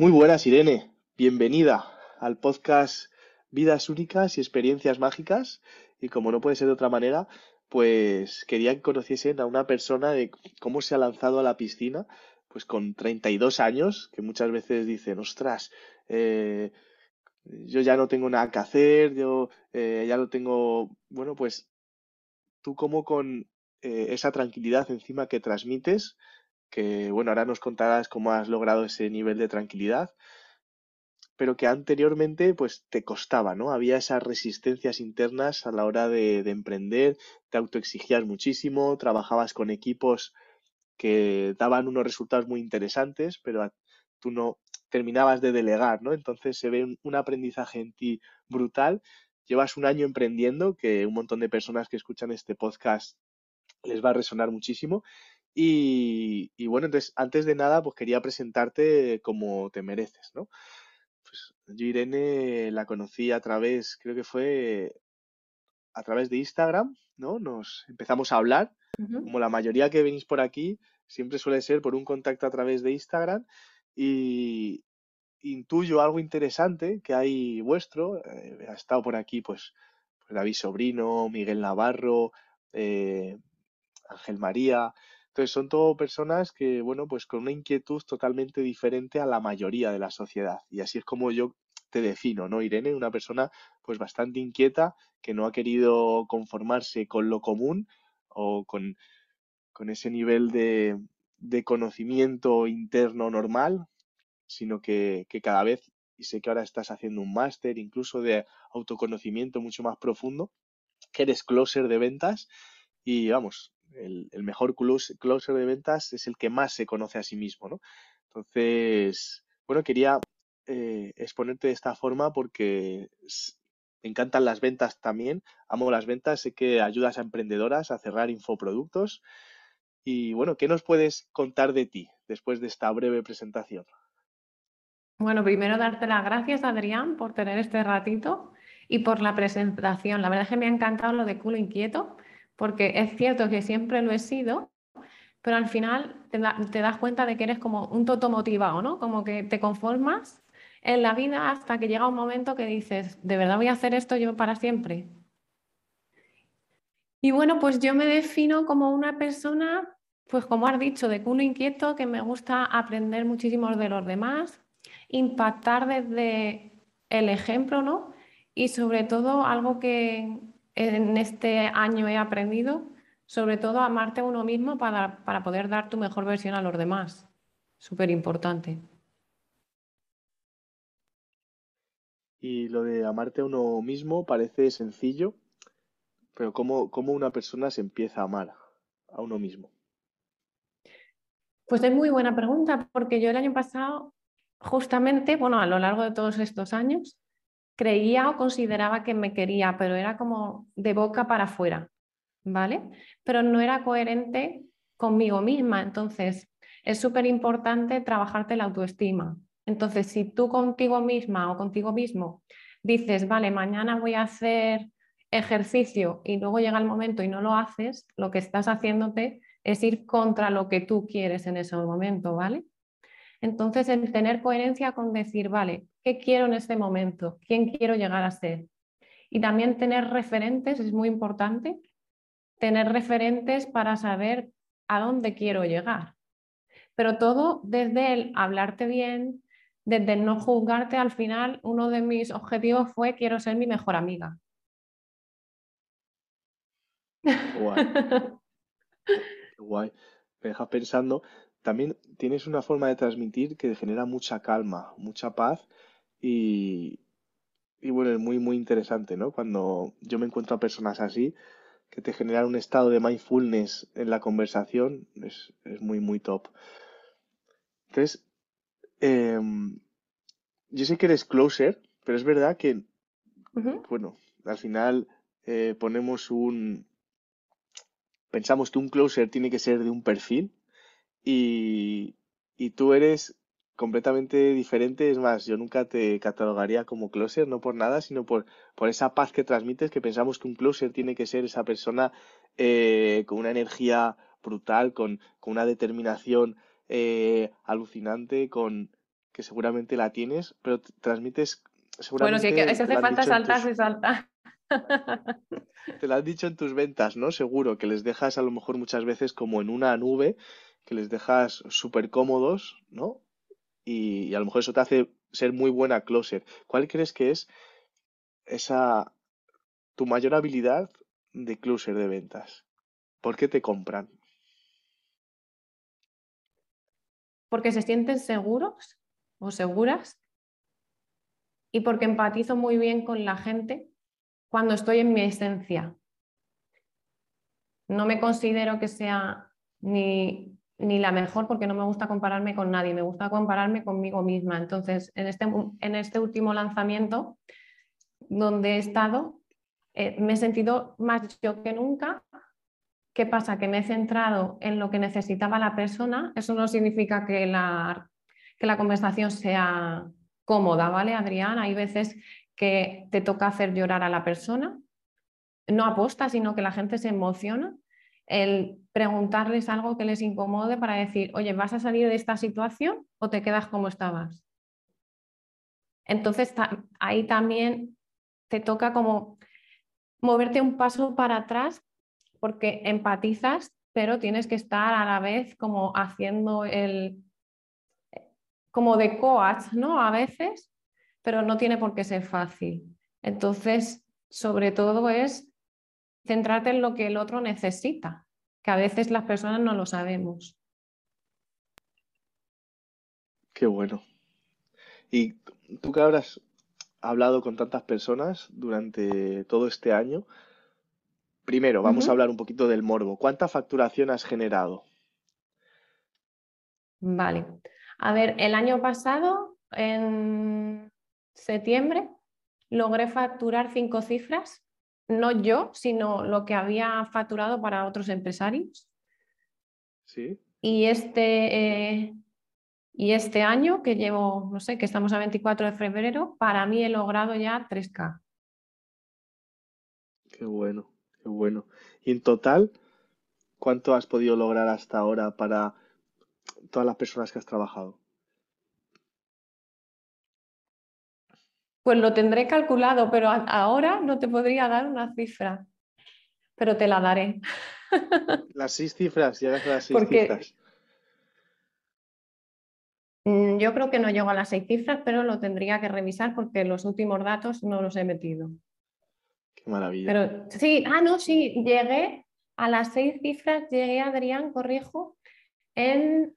Muy buenas, Irene. Bienvenida al podcast Vidas Únicas y Experiencias Mágicas. Y como no puede ser de otra manera, pues quería que conociesen a una persona de cómo se ha lanzado a la piscina, pues con 32 años, que muchas veces dicen, ostras, eh, yo ya no tengo nada que hacer, yo eh, ya lo tengo, bueno, pues tú como con eh, esa tranquilidad encima que transmites, que bueno, ahora nos contarás cómo has logrado ese nivel de tranquilidad, pero que anteriormente pues te costaba, ¿no? Había esas resistencias internas a la hora de, emprender, te autoexigías muchísimo, trabajabas con equipos que daban unos resultados muy interesantes, pero tú no terminabas de delegar, ¿no? Entonces se ve un, un aprendizaje en ti brutal. Llevas un año emprendiendo, que un montón de personas que escuchan este podcast les va a resonar muchísimo. Y, bueno, entonces, antes de nada, pues quería presentarte como te mereces, ¿no? Pues yo Irene la conocí a través, creo que fue a través de Instagram, ¿no? Nos empezamos a hablar, como la mayoría que venís por aquí, siempre suele ser por un contacto a través de Instagram y intuyo algo interesante que hay vuestro, eh, ha estado por aquí pues, pues David Sobrino, Miguel Navarro, eh, Ángel María. Entonces son todo personas que, bueno, pues con una inquietud totalmente diferente a la mayoría de la sociedad. Y así es como yo te defino, ¿no, Irene? Una persona pues bastante inquieta, que no ha querido conformarse con lo común o con, ese nivel de, conocimiento interno normal, sino que, que cada vez, y sé que ahora estás haciendo un máster incluso de autoconocimiento mucho más profundo, que eres closer de ventas y vamos, el, mejor closer de ventas es el que más se conoce a sí mismo, ¿no? Entonces, bueno, quería eh, exponerte de esta forma porque me encantan las ventas también, amo las ventas, sé que ayudas a emprendedoras a cerrar infoproductos. Y bueno, ¿qué nos puedes contar de ti después de esta breve presentación? Bueno, primero darte las gracias, Adrián, por tener este ratito y por la presentación. La verdad es que me ha encantado lo de culo inquieto porque es cierto que siempre lo he sido, pero al final te, das cuenta de que eres como un toto motivado, ¿no? Como que te conformas en la vida hasta que llega un momento que dices, ¿de verdad voy a hacer esto yo para siempre? Y bueno, pues yo me defino como una persona, pues como has dicho, de culo inquieto, que me gusta aprender muchísimo de los demás, impactar desde el ejemplo, ¿no? Y sobre todo algo que, en este año he aprendido, sobre todo, a amarte a uno mismo para, poder dar tu mejor versión a los demás. Súper importante. Y lo de amarte a uno mismo parece sencillo, pero ¿cómo, ¿cómo, una persona se empieza a amar a uno mismo? Pues es muy buena pregunta, porque yo el año pasado, justamente, bueno, a lo largo de todos estos años, creía o consideraba que me quería, pero era como de boca para afuera, ¿vale? Pero no era coherente conmigo misma. Entonces, es súper importante trabajarte la autoestima. Entonces, si tú contigo misma o contigo mismo dices, vale, mañana voy a hacer ejercicio y luego llega el momento y no lo haces, lo que estás haciéndote es ir contra lo que tú quieres en ese momento, ¿vale? Entonces, el tener coherencia con decir, vale, ¿qué quiero en este momento? ¿Quién quiero llegar a ser? Y también tener referentes es muy importante, tener referentes para saber a dónde quiero llegar. Pero todo desde el hablarte bien, desde el no juzgarte, al final uno de mis objetivos fue quiero ser mi mejor amiga. Guay. Guay. Me dejas pensando también tienes una forma de transmitir que genera mucha calma, mucha paz y, bueno, es muy, muy interesante, ¿no? Cuando yo me encuentro a personas así, que te generan un estado de mindfulness en la conversación, es, muy, muy top. Entonces, em, yo sé que eres closer, pero es verdad que, bueno, al final eh, ponemos un... Pensamos que un closer tiene que ser de un perfil, y, tú eres completamente diferente. Es más, yo nunca te catalogaría como closer, no por nada, sino por, por esa paz que transmites, que pensamos que un closer tiene que ser esa persona eh, con una energía brutal, con, una determinación eh, alucinante, con, que seguramente la tienes, pero transmites bueno, si, hace falta saltar, se salta. Te lo han dicho en tus ventas, ¿no? Seguro que les dejas a lo mejor muchas veces como en una nube, que les dejas súper cómodos, ¿no? Y, a lo mejor eso te hace ser muy buena closer. ¿Cuál crees que es esa tu mayor habilidad de closer de ventas? ¿Por qué te compran? Porque se sienten seguros o seguras y porque empatizo muy bien con la gente cuando estoy en mi esencia. No me considero que sea ni, ni, la mejor porque no me gusta compararme con nadie, me gusta compararme conmigo misma. Entonces, en este, en este último lanzamiento, donde he estado, eh, me he sentido más yo que nunca. ¿Qué pasa? Que me he centrado en lo que necesitaba la persona. Eso no significa que la, que la conversación sea cómoda, ¿vale, Adrián? Hay veces que te toca hacer llorar a la persona, no aposta, sino que la gente se emociona, el preguntarles algo que les incomode para decir, oye, ¿vas a salir de esta situación o te quedas como estabas? Entonces, ahí también te toca como moverte un paso para atrás porque empatizas, pero tienes que estar a la vez como haciendo el, como de coach, ¿no? A veces, pero no tiene por qué ser fácil. Entonces, sobre todo es centrarte en lo que el otro necesita, que a veces las personas no lo sabemos. Qué bueno. Y tú que habrás hablado con tantas personas durante todo este año, primero vamos a hablar un poquito del morbo. ¿Cuánta facturación has generado? Vale. A ver, el año pasado, en septiembre, logré facturar cinco cifras, no yo, sino lo que había facturado para otros empresarios. Sí. Y este, eh, y este año, que llevo, no sé, que estamos a 24 de febrero, para mí he logrado ya 3K. Qué bueno, qué bueno. Y en total, ¿cuánto has podido lograr hasta ahora para todas las personas que has trabajado? Pues lo tendré calculado, pero ahora no te podría dar una cifra, pero te la daré. Las seis cifras, llegas a las seis cifras. Mm, yo creo que no llego a las seis cifras, pero lo tendría que revisar porque los últimos datos no los he metido. Qué maravilla. Pero sí, ah, no, sí, llegué a las seis cifras, llegué, Adrián, corrijo, en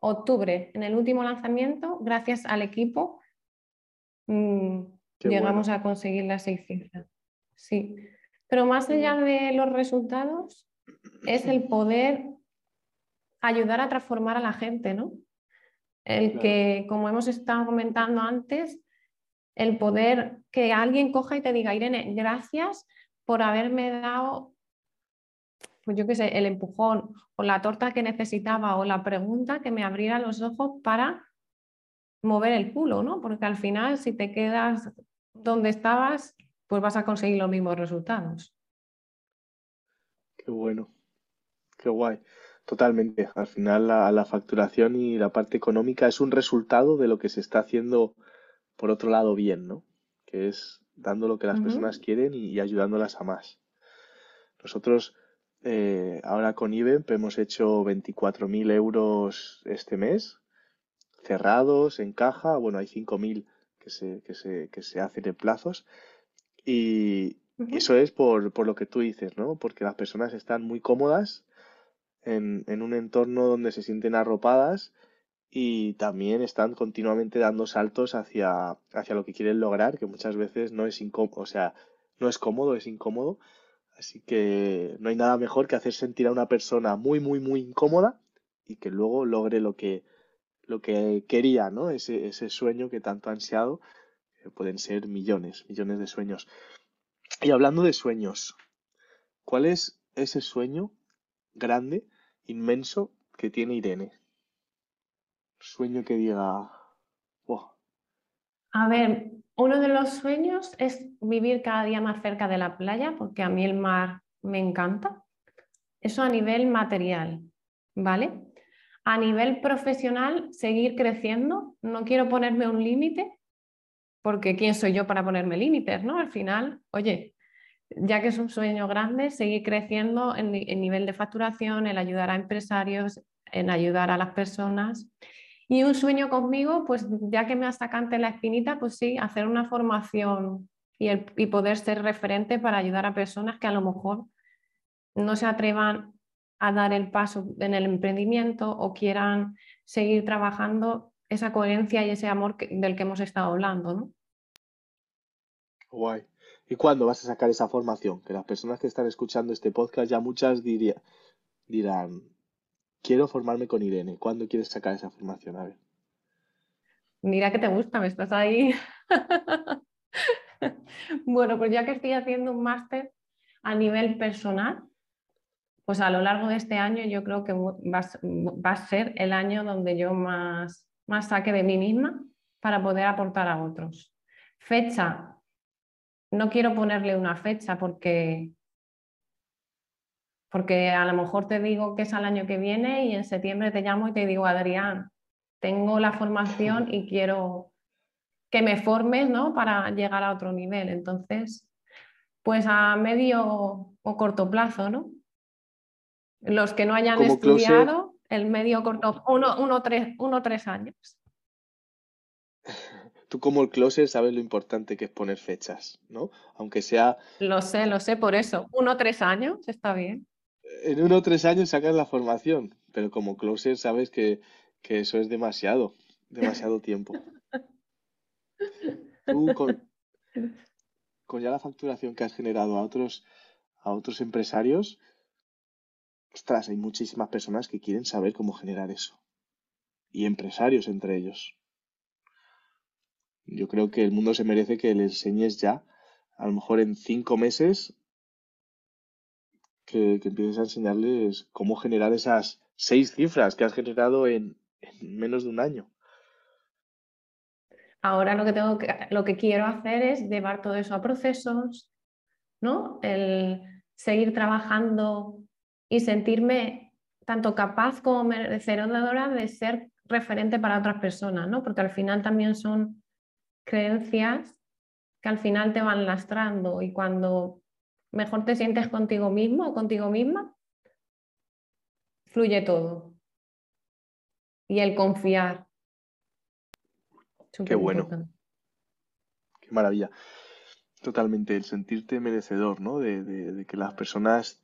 octubre, en el último lanzamiento, gracias al equipo, mm, llegamos a conseguir las seis cifras. Sí, pero más allá de los resultados, es el poder ayudar a transformar a la gente, ¿no? El que, como hemos estado comentando antes, el poder que alguien coja y te diga, Irene, gracias por haberme dado pues yo qué sé, el empujón o la torta que necesitaba o la pregunta que me abriera los ojos para mover el culo, ¿no? Porque al final si te quedas donde estabas, pues vas a conseguir los mismos resultados. Qué bueno, qué guay. Totalmente. Al final la, la, facturación y la parte económica es un resultado de lo que se está haciendo por otro lado bien, ¿no? Que es dando lo que las personas quieren y, y, ayudándolas a más. Nosotros eh, ahora con IBEM hemos hecho 24.000 euros este mes, cerrados, en caja. Bueno, hay 5.000 que se, que, se, que se hacen en plazos. Y eso es por, por, lo que tú dices, ¿no? Porque las personas están muy cómodas en, en un entorno donde se sienten arropadas y también están continuamente dando saltos hacia, hacia lo que quieren lograr, que muchas veces no es incómodo, o sea, no es cómodo, es incómodo Así que no hay nada mejor que hacer sentir a una persona muy, muy, muy incómoda y que luego logre lo que, lo que quería, ¿no? Ese, ese sueño que tanto ha ansiado, pueden ser millones, millones de sueños. Y hablando de sueños, ¿cuál es ese sueño grande, inmenso, que tiene Irene? Sueño que diga. A ver, uno de los sueños es vivir cada día más cerca de la playa, porque a mí el mar me encanta. Eso a nivel material, ¿vale? A nivel profesional, seguir creciendo. No quiero ponerme un límite, porque ¿quién soy yo para ponerme límites? ¿no? Al final, oye, ya que es un sueño grande, seguir creciendo en, en nivel de facturación, en ayudar a empresarios, en ayudar a las personas. Y un sueño conmigo, pues ya que me sacante la espinita, pues sí, hacer una formación y, el, y poder ser referente para ayudar a personas que a lo mejor no se atrevan a dar el paso en el emprendimiento o quieran seguir trabajando esa coherencia y ese amor del que hemos estado hablando, ¿no? Guay. ¿Y cuándo vas a sacar esa formación? Que las personas que están escuchando este podcast ya muchas diría, dirán, quiero formarme con Irene. ¿Cuándo quieres sacar esa formación? A ver. Mira que te gusta, me estás ahí. bueno, pues ya que estoy haciendo un máster a nivel personal, pues a lo largo de este año yo creo que va, a ser el año donde yo más, más saque de mí misma para poder aportar a otros. Fecha, no quiero ponerle una fecha porque, porque a lo mejor te digo que es al año que viene y en septiembre te llamo y te digo, Adrián, tengo la formación y quiero que me formes ¿no? para llegar a otro nivel. Entonces, pues a medio o corto plazo, ¿no? Los que no hayan estudiado, el medio corto, uno, uno, tres, uno, tres años. Tú como el closer sabes lo importante que es poner fechas, ¿no? Aunque sea... Lo sé, lo sé, por eso. Uno, tres años, está bien. En uno o tres años sacas la formación, pero como closer sabes que, que eso es demasiado, demasiado tiempo. Tú con, con ya la facturación que has generado a otros, a otros empresarios, ostras, hay muchísimas personas que quieren saber cómo generar eso. Y empresarios entre ellos. Yo creo que el mundo se merece que le enseñes ya, a lo mejor en cinco meses, que, empieces a enseñarles cómo generar esas seis cifras que has generado en, en menos de un año. Ahora lo que tengo que, lo que quiero hacer es llevar todo eso a procesos, ¿no? El seguir trabajando y sentirme tanto capaz como merecedora de ser referente para otras personas, ¿no? Porque al final también son creencias que al final te van lastrando y cuando mejor te sientes contigo mismo o contigo misma, fluye todo. Y el confiar. Qué bueno. Qué maravilla. Totalmente, el sentirte merecedor, ¿no? de que las personas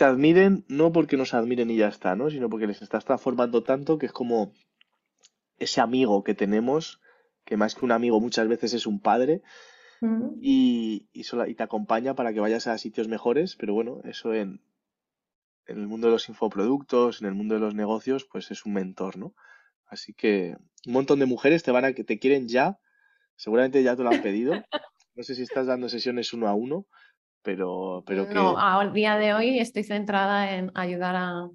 te admiren no porque nos admiren y ya está, ¿no? Sino porque les estás transformando tanto que es como ese amigo que tenemos, que más que un amigo muchas veces es un padre, y, y, y te acompaña para que vayas a sitios mejores, pero bueno, eso en, en el mundo de los infoproductos, en el mundo de los negocios, pues es un mentor, ¿no? Así que un montón de mujeres te van a que te quieren ya, seguramente ya te lo han pedido. No sé si estás dando sesiones uno a uno, pero, pero que... No, al día de hoy estoy centrada en ayudar a,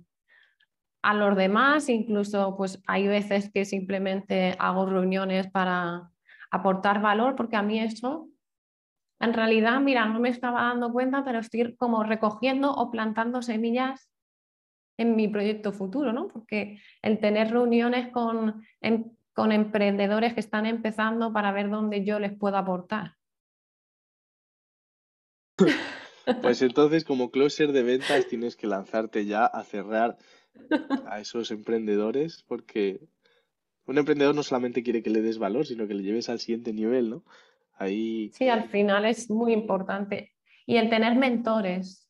a los demás, incluso pues hay veces que simplemente hago reuniones para aportar valor, porque a mí eso, en realidad, mira, no me estaba dando cuenta, pero estoy como recogiendo o plantando semillas en mi proyecto futuro, ¿no? Porque el tener reuniones con, con emprendedores que están empezando para ver dónde yo les puedo aportar. Pues entonces, como closer de ventas, tienes que lanzarte ya a cerrar a esos emprendedores, porque un emprendedor no solamente quiere que le des valor, sino que le lleves al siguiente nivel, ¿no? Ahí. Sí, al final es muy importante. Y el tener mentores.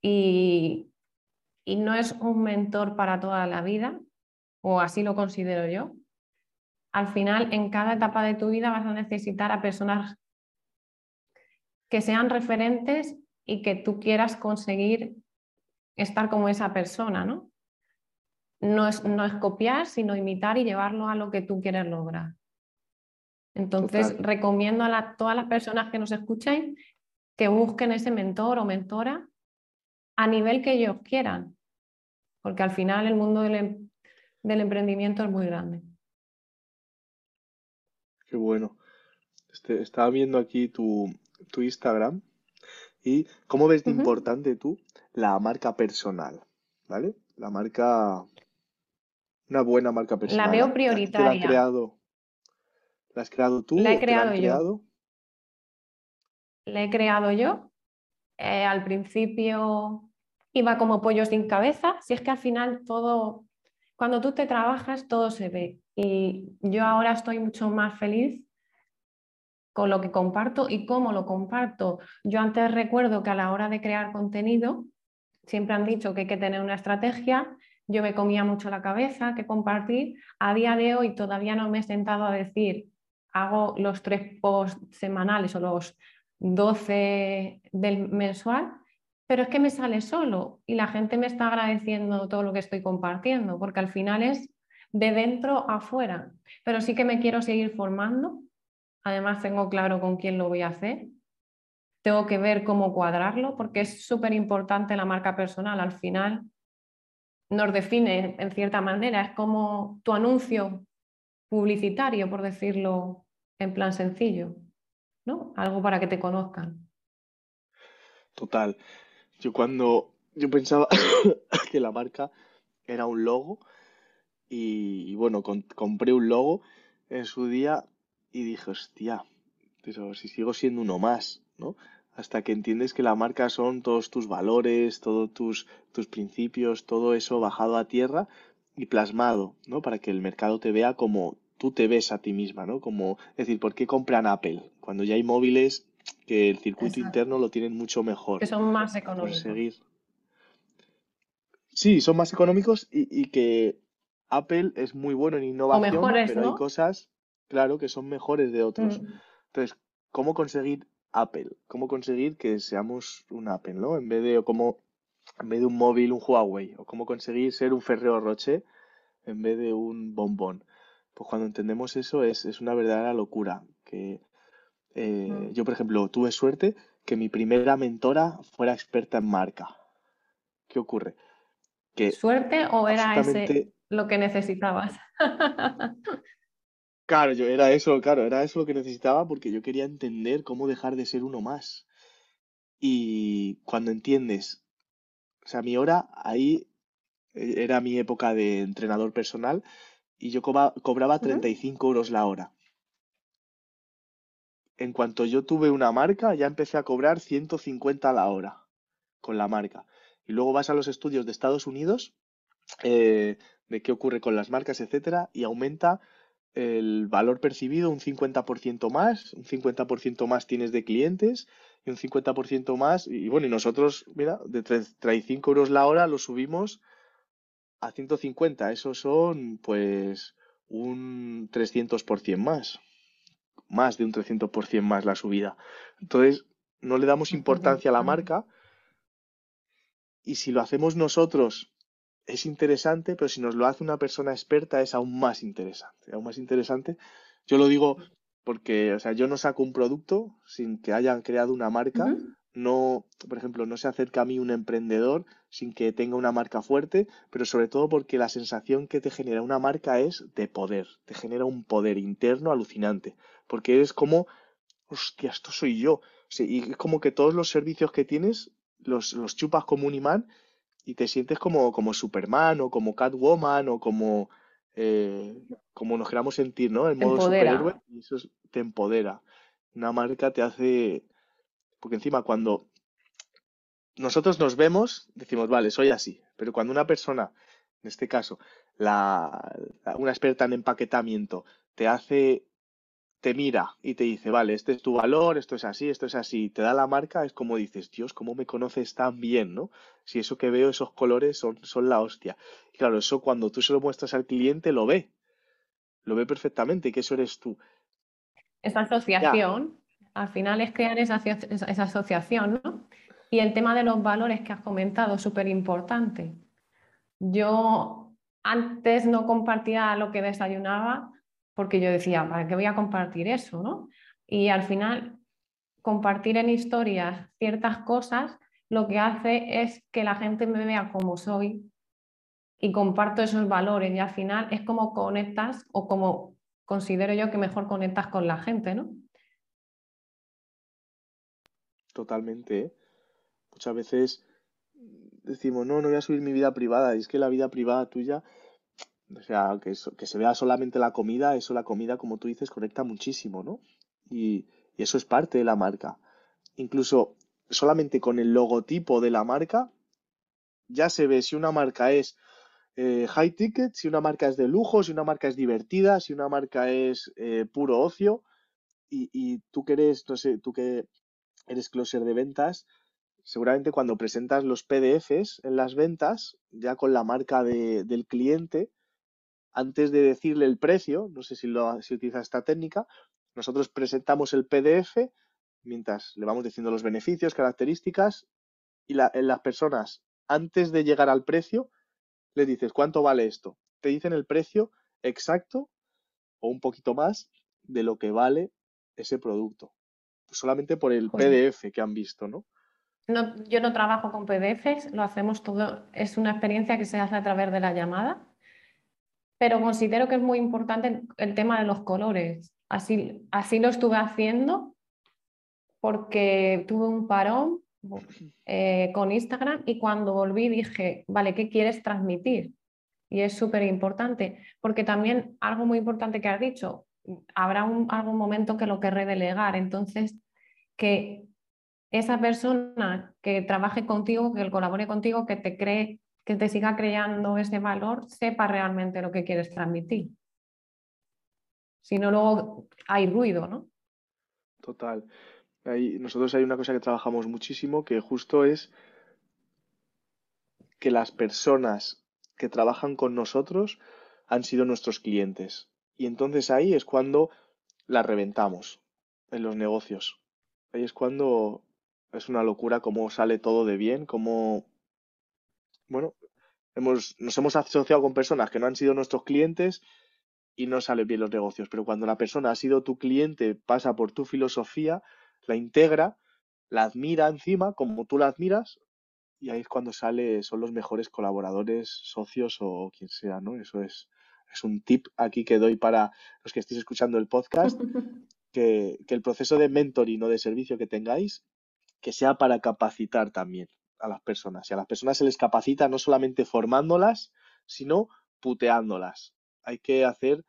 Y, y no es un mentor para toda la vida, o así lo considero yo. Al final, en cada etapa de tu vida vas a necesitar a personas que sean referentes y que tú quieras conseguir estar como esa persona, ¿no? No es, no es copiar, sino imitar y llevarlo a lo que tú quieres lograr. Entonces, recomiendo a todas las personas que nos escuchen que busquen ese mentor o mentora a nivel que ellos quieran, porque al final el mundo del, em, del emprendimiento es muy grande. Qué bueno. Este, estaba viendo aquí tu, tu Instagram y cómo ves de importante tú la marca personal. ¿vale? La marca, una buena marca personal. La veo prioritaria. ¿La, creado, ¿La has creado tú? La he creado yo. Creado? La he creado yo. Eh, al principio iba como pollo sin cabeza. Si es que al final todo, cuando tú te trabajas, todo se ve. Y yo ahora estoy mucho más feliz con lo que comparto y cómo lo comparto. Yo antes recuerdo que a la hora de crear contenido, siempre han dicho que hay que tener una estrategia. Yo me comía mucho la cabeza que compartir. A día de hoy todavía no me he sentado a decir, hago los tres posts semanales o los 12 del mensual, pero es que me sale solo y la gente me está agradeciendo todo lo que estoy compartiendo, porque al final es de dentro a afuera. Pero sí que me quiero seguir formando Además, tengo claro con quién lo voy a hacer. Tengo que ver cómo cuadrarlo, porque es súper importante la marca personal. Al final nos define en cierta manera. Es como tu anuncio publicitario, por decirlo en plan sencillo. ¿no? Algo para que te conozcan. Total. Yo cuando yo pensaba que la marca era un logo y, bueno, compré un logo en su día y dije, hostia, pero si sigo siendo uno más, ¿no? Hasta que entiendes que la marca son todos tus valores, todos tus, tus principios, todo eso bajado a tierra y plasmado, ¿no? Para que el mercado te vea como tú te ves a ti misma, ¿no? Como, es decir, ¿por qué compran Apple? Cuando ya hay móviles que el circuito interno lo tienen mucho mejor. Que son más económicos. Sí, son más económicos y, que Apple es muy bueno en innovación, pero hay cosas claro, que son mejores de otros. Mm. Entonces, ¿cómo conseguir Apple? ¿Cómo conseguir que seamos un Apple, ¿no? En vez de, o como, en vez de un móvil, un Huawei, o cómo conseguir ser un Ferrero Rocher en vez de un bombón. Pues cuando entendemos eso es, una verdadera locura. Que eh, mm. yo, por ejemplo, tuve suerte que mi primera mentora fuera experta en marca. ¿Qué ocurre? Que ¿Suerte o era ese lo que necesitabas? Claro, yo era eso, claro, era eso lo que necesitaba porque yo quería entender cómo dejar de ser uno más. Y cuando entiendes, o sea, mi hora ahí eh, era mi época de entrenador personal y yo cobraba 35 euros la hora. En cuanto yo tuve una marca, ya empecé a cobrar 150 la hora con la marca. Y luego vas a los estudios de Estados Unidos, eh, de qué ocurre con las marcas, etcétera, y aumenta el valor percibido un 50% más, un 50% más tienes de clientes y un 50% más. Y bueno, y nosotros, mira, de 35 euros la hora lo subimos a 150. Eso son, pues, un 300% más. Más de un 300% más la subida. Entonces, no le damos importancia a la marca. Y si lo hacemos nosotros es interesante, pero si nos lo hace una persona experta es aún más interesante. Aún más interesante. Yo lo digo porque, o sea, yo no saco un producto sin que hayan creado una marca. No, por ejemplo, no se acerca a mí un emprendedor sin que tenga una marca fuerte, pero sobre todo porque la sensación que te genera una marca es de poder, te genera un poder interno alucinante, porque es como, hostia, esto soy yo. y es como que todos los servicios que tienes los, los chupas como un imán y te sientes como, como Superman o como Catwoman o como, eh, como nos queramos sentir, ¿no? En modo superhéroe y eso te empodera. Una marca te hace... Porque encima cuando nosotros nos vemos, decimos, vale, soy así, pero cuando una persona, en este caso, la, una experta en empaquetamiento, te hace te mira y te dice, vale, este es tu valor, esto es así, esto es así, te da la marca, es como dices, Dios, ¿cómo me conoces tan bien, no? Si eso que veo, esos colores son, son la hostia. Y claro, eso cuando tú se lo muestras al cliente, lo ve, lo ve perfectamente, que eso eres tú. Esa asociación, al final es crear esa, esa asociación, ¿no? Y el tema de los valores que has comentado, súper importante. Yo antes no compartía lo que desayunaba porque yo decía, ¿para qué voy a compartir eso? ¿no? Y al final, compartir en historias ciertas cosas lo que hace es que la gente me vea como soy y comparto esos valores y al final es como conectas o como considero yo que mejor conectas con la gente, ¿no? Totalmente. ¿eh? Muchas veces decimos, no, no voy a subir mi vida privada, y es que la vida privada tuya, o sea, que, que se vea solamente la comida, eso la comida, como tú dices, conecta muchísimo, ¿no? Y, y eso es parte de la marca. Incluso solamente con el logotipo de la marca, ya se ve si una marca es eh, high ticket, si una marca es de lujo, si una marca es divertida, si una marca es eh, puro ocio. Y, y, tú que eres, no sé, tú que eres closer de ventas, seguramente cuando presentas los PDFs en las ventas, ya con la marca de, del cliente, antes de decirle el precio, no sé si, lo, si utiliza esta técnica, nosotros presentamos el PDF mientras le vamos diciendo los beneficios, características, y la, las personas, antes de llegar al precio, le dices, ¿cuánto vale esto? Te dicen el precio exacto o un poquito más de lo que vale ese producto. Solamente por el PDF que han visto, ¿no? ¿no? Yo no trabajo con PDFs, lo hacemos todo, es una experiencia que se hace a través de la llamada, pero considero que es muy importante el tema de los colores. Así, así lo estuve haciendo porque tuve un parón eh, con Instagram y cuando volví dije, vale, ¿qué quieres transmitir? Y es súper importante, porque también algo muy importante que has dicho, habrá un, algún momento que lo querré delegar, entonces que esa persona que trabaje contigo, que colabore contigo, que te cree, que te siga creando ese valor, sepa realmente lo que quieres transmitir. Si no, luego hay ruido, ¿no? Total nosotros hay una cosa que trabajamos muchísimo que justo es que las personas que trabajan con nosotros han sido nuestros clientes. Y entonces ahí es cuando la reventamos en los negocios. Ahí es cuando es una locura cómo sale todo de bien, cómo, bueno, hemos, nos hemos asociado con personas que no han sido nuestros clientes y no salen bien los negocios. Pero cuando la persona ha sido tu cliente, pasa por tu filosofía, la integra, la admira encima, como tú la admiras, y ahí es cuando sale, son los mejores colaboradores, socios o quien sea, ¿no? Eso es, es un tip aquí que doy para los que estéis escuchando el podcast, que, que el proceso de mentoring o de servicio que tengáis, que sea para capacitar también a las personas. Y a las personas se les capacita no solamente formándolas, sino puteándolas. Hay que hacer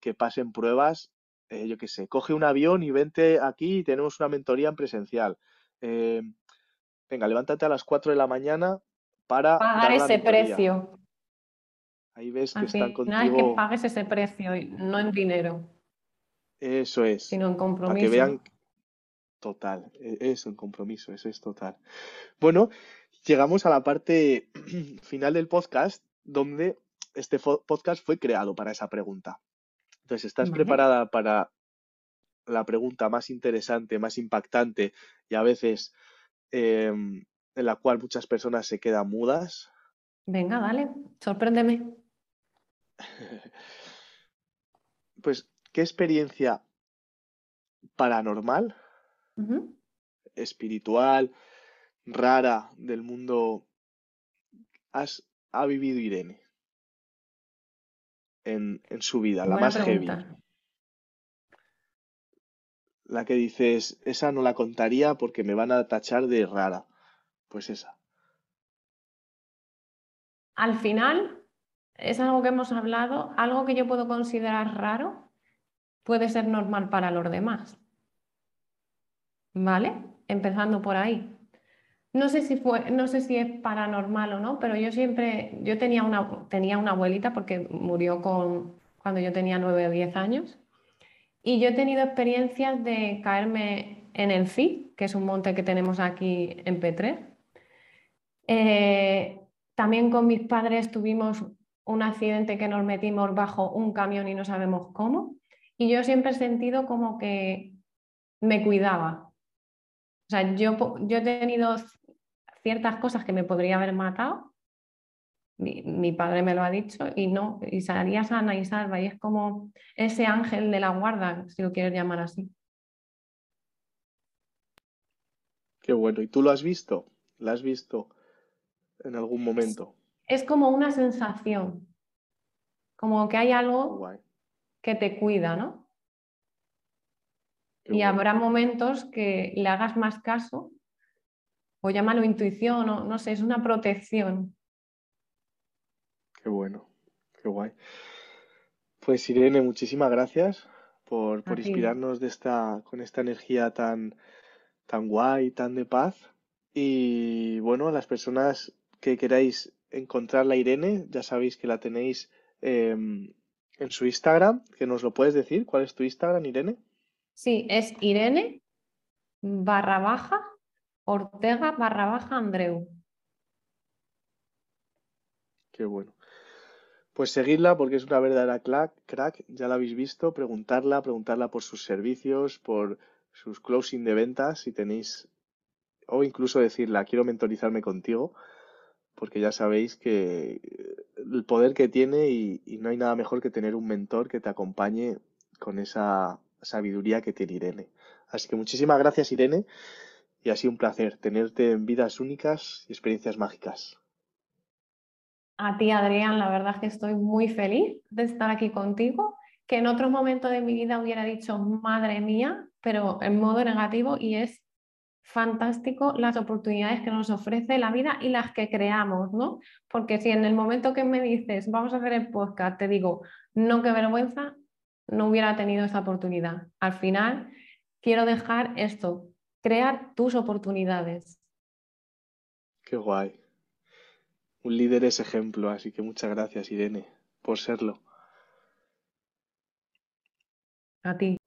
que pasen pruebas eh, yo qué sé, coge un avión y vente aquí y tenemos una mentoría en presencial. Eh, venga, levántate a las 4 de la mañana para pagar ese precio. Ahí ves que están contigo. Que pagues ese precio, no en dinero. Eso es. Sino en compromiso. Para que vean. Total, e-, eso, en compromiso, eso es total. Bueno, llegamos a la parte final del podcast, donde este podcast fue creado para esa pregunta. Entonces, ¿estás preparada para la pregunta más interesante, más impactante y a veces em, en la cual muchas personas se quedan mudas? Venga, dale, sorpréndeme. pues, ¿qué experiencia paranormal, espiritual, rara del mundo has, ha vivido Irene? en, su vida, la más heavy. La que dices, esa no la contaría porque me van a tachar de rara. Pues esa. Al final, es algo que hemos hablado, algo que yo puedo considerar raro puede ser normal para los demás. ¿Vale? Empezando por ahí. No sé si fue, no sé si es paranormal o no, pero yo siempre, yo tenía una, tenía una abuelita porque murió con, cuando yo tenía 9 o 10 años. Y yo he tenido experiencias de caerme en el FI, que es un monte que tenemos aquí en Petre. Eh, también con mis padres tuvimos un accidente que nos metimos bajo un camión y no sabemos cómo. Y yo siempre he sentido como que me cuidaba. O sea, yo, yo he tenido ciertas cosas que me podría haber matado, mi, padre me lo ha dicho, y no, y salía sana y salva, y es como ese ángel de la guarda, si lo quieres llamar así. Qué bueno, ¿y tú lo has visto? ¿La has visto en algún momento? Es, como una sensación, como que hay algo que te cuida, ¿no? Y habrá momentos que le hagas más caso o llámalo intuición, o no sé, es una protección. Qué bueno, qué guay. Pues Irene, muchísimas gracias por, por inspirarnos de esta, con esta energía tan, tan guay, tan de paz. Y bueno, a las personas que queráis encontrar la Irene, ya sabéis que la tenéis em, en su Instagram, que nos lo puedes decir. ¿Cuál es tu Instagram, Irene? Sí, es Irene barra baja Ortega barra baja Andreu. Qué bueno. Pues seguidla porque es una verdadera crack, ya la habéis visto, preguntarla, preguntarla por sus servicios, por sus closing de ventas, si tenéis, o incluso decirla, quiero mentorizarme contigo, porque ya sabéis que el poder que tiene y no hay nada mejor que tener un mentor que te acompañe con esa sabiduría que tiene Irene. Así que muchísimas gracias, Irene, y ha sido un placer tenerte en vidas únicas y experiencias mágicas. A ti, Adrián, la verdad es que estoy muy feliz de estar aquí contigo, que en otro momento de mi vida hubiera dicho, madre mía, pero en modo negativo y es fantástico las oportunidades que nos ofrece la vida y las que creamos, ¿no? Porque si en el momento que me dices, vamos a hacer el podcast, te digo, no, qué vergüenza, no hubiera tenido esa oportunidad. Al final, quiero dejar esto, crear tus oportunidades. Qué guay. Un líder es ejemplo, así que muchas gracias, Irene, por serlo. A ti.